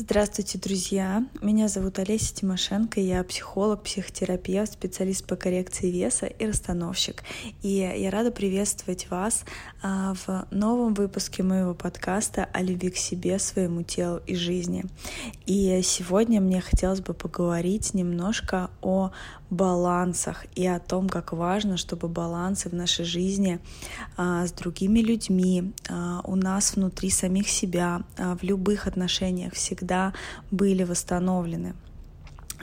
Здравствуйте, друзья! Меня зовут Олеся Тимошенко, я психолог, психотерапевт, специалист по коррекции веса и расстановщик. И я рада приветствовать вас а, в новом выпуске моего подкаста о любви к себе, своему телу и жизни. И сегодня мне хотелось бы поговорить немножко о балансах и о том, как важно, чтобы балансы в нашей жизни а, с другими людьми, а, у нас внутри самих себя, в любых отношениях всегда всегда были восстановлены.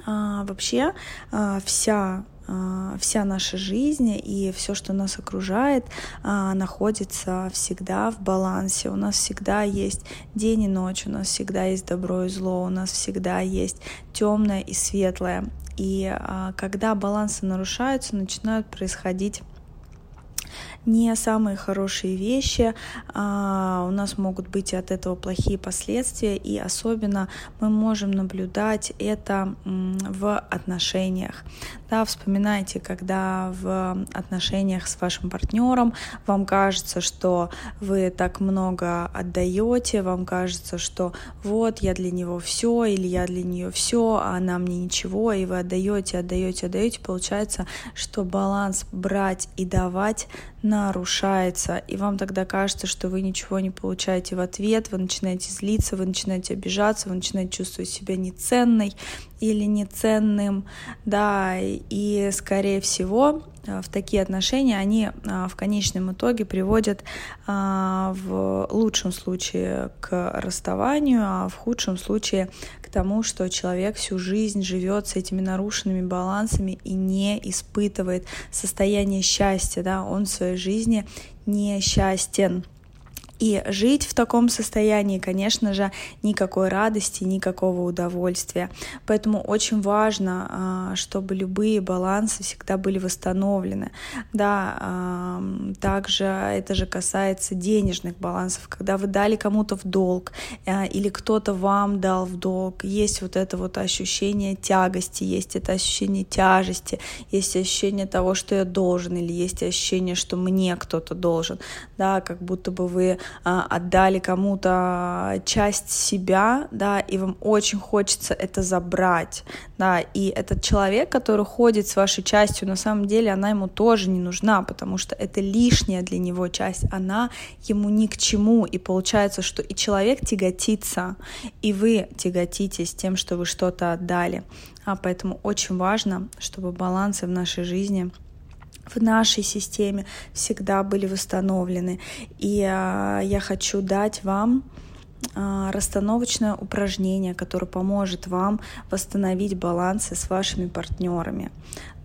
А, вообще а, вся а, вся наша жизнь и все, что нас окружает, а, находится всегда в балансе. У нас всегда есть день и ночь, у нас всегда есть добро и зло, у нас всегда есть темное и светлое. И а, когда балансы нарушаются, начинают происходить не самые хорошие вещи, а у нас могут быть от этого плохие последствия, и особенно мы можем наблюдать это в отношениях. Да, вспоминайте, когда в отношениях с вашим партнером вам кажется, что вы так много отдаете, вам кажется, что вот я для него все или я для нее все, а она мне ничего, и вы отдаете, отдаете, отдаете, получается, что баланс брать и давать нарушается, и вам тогда кажется, что вы ничего не получаете в ответ, вы начинаете злиться, вы начинаете обижаться, вы начинаете чувствовать себя неценной или неценным, да, и скорее всего э, в такие отношения они э, в конечном итоге приводят э, в лучшем случае к расставанию, а в худшем случае к тому, что человек всю жизнь живет с этими нарушенными балансами и не испытывает состояние счастья, да, он в своей жизни несчастен. И жить в таком состоянии, конечно же, никакой радости, никакого удовольствия. Поэтому очень важно, а, чтобы любые балансы всегда были восстановлены. Да, также это же касается денежных балансов. Когда вы дали кому-то в долг а, или кто-то вам дал в долг, есть вот это вот ощущение тягости, есть это ощущение тяжести, есть ощущение того, что я должен, или есть ощущение, что мне кто-то должен. Да, как будто бы вы а, отдали кому-то часть себя, да, и вам очень хочется это забрать, да, и этот человек, который ходит с вашей частью, на самом деле она ему тоже не нужна, потому что это лишняя для него часть, она ему ни к чему, и получается, что и человек тяготится, и вы тяготитесь тем, что вы что-то отдали, а поэтому очень важно, чтобы балансы в нашей жизни — в нашей системе всегда были восстановлены. И а, я хочу дать вам расстановочное упражнение, которое поможет вам восстановить балансы с вашими партнерами.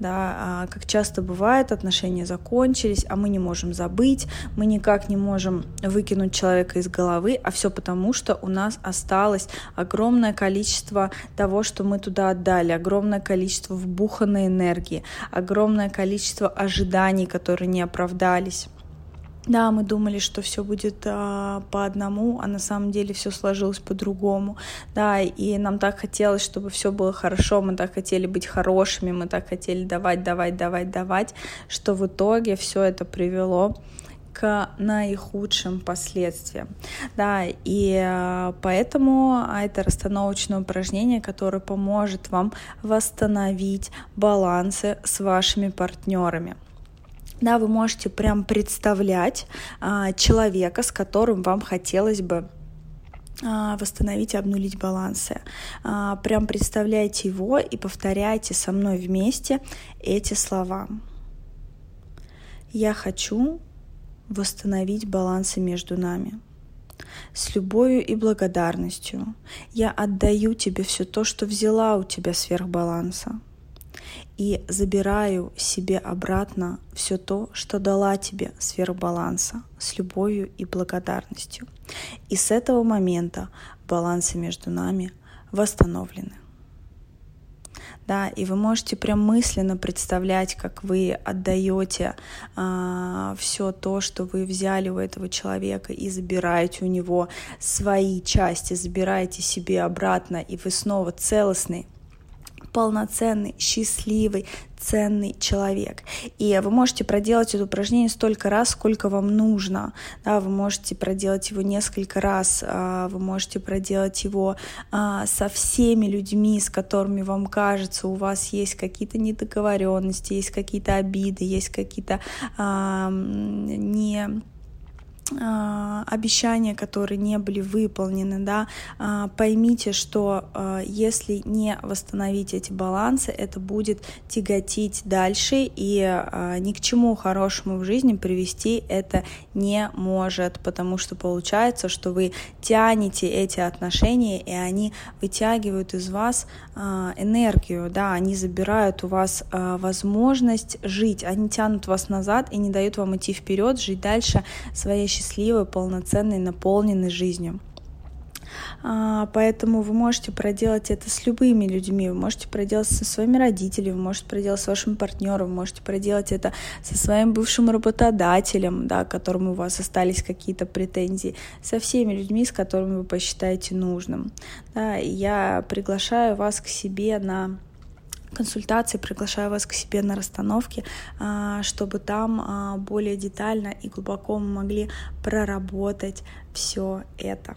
Да, а, как часто бывает, отношения закончились, а мы не можем забыть, мы никак не можем выкинуть человека из головы, а все потому, что у нас осталось огромное количество того, что мы туда отдали, огромное количество вбуханной энергии, огромное количество ожиданий, которые не оправдались. Да, мы думали, что все будет а, по одному, а на самом деле все сложилось по-другому. Да, и нам так хотелось, чтобы все было хорошо, мы так хотели быть хорошими, мы так хотели давать, давать, давать, давать, что в итоге все это привело к наихудшим последствиям. Да, и а, поэтому это расстановочное упражнение, которое поможет вам восстановить балансы с вашими партнерами. Да, вы можете прям представлять а, человека, с которым вам хотелось бы а, восстановить и обнулить балансы. А, прям представляйте его и повторяйте со мной вместе эти слова. Я хочу восстановить балансы между нами. С любовью и благодарностью я отдаю тебе все то, что взяла у тебя сверх баланса и забираю себе обратно все то, что дала тебе сверхбаланса с любовью и благодарностью. И с этого момента балансы между нами восстановлены. Да, и вы можете прям мысленно представлять, как вы отдаете а, все то, что вы взяли у этого человека и забираете у него свои части, забираете себе обратно, и вы снова целостный полноценный, счастливый, ценный человек. И вы можете проделать это упражнение столько раз, сколько вам нужно. Да, вы можете проделать его несколько раз, а, вы можете проделать его а, со всеми людьми, с которыми вам кажется, у вас есть какие-то недоговоренности, есть какие-то обиды, есть какие-то не а, обещания, которые не были выполнены, да, а, поймите, что а, если не восстановить эти балансы, это будет тяготить дальше и ни к чему хорошему в жизни привести это не может, потому что получается, что вы тянете эти отношения, и они вытягивают из вас энергию, да, они забирают у вас возможность жить, они тянут вас назад и не дают вам идти вперед, жить дальше своей полноценной, наполненной жизнью. А, поэтому вы можете проделать это с любыми людьми, вы можете проделать со своими родителями, вы можете проделать с вашим партнером, вы можете проделать это со своим бывшим работодателем, да, к которому у вас остались какие-то претензии, со всеми людьми, с которыми вы посчитаете нужным. Да, и я приглашаю вас к себе на консультации, приглашаю вас к себе на расстановки, а, чтобы там а, более детально и глубоко мы могли проработать все это.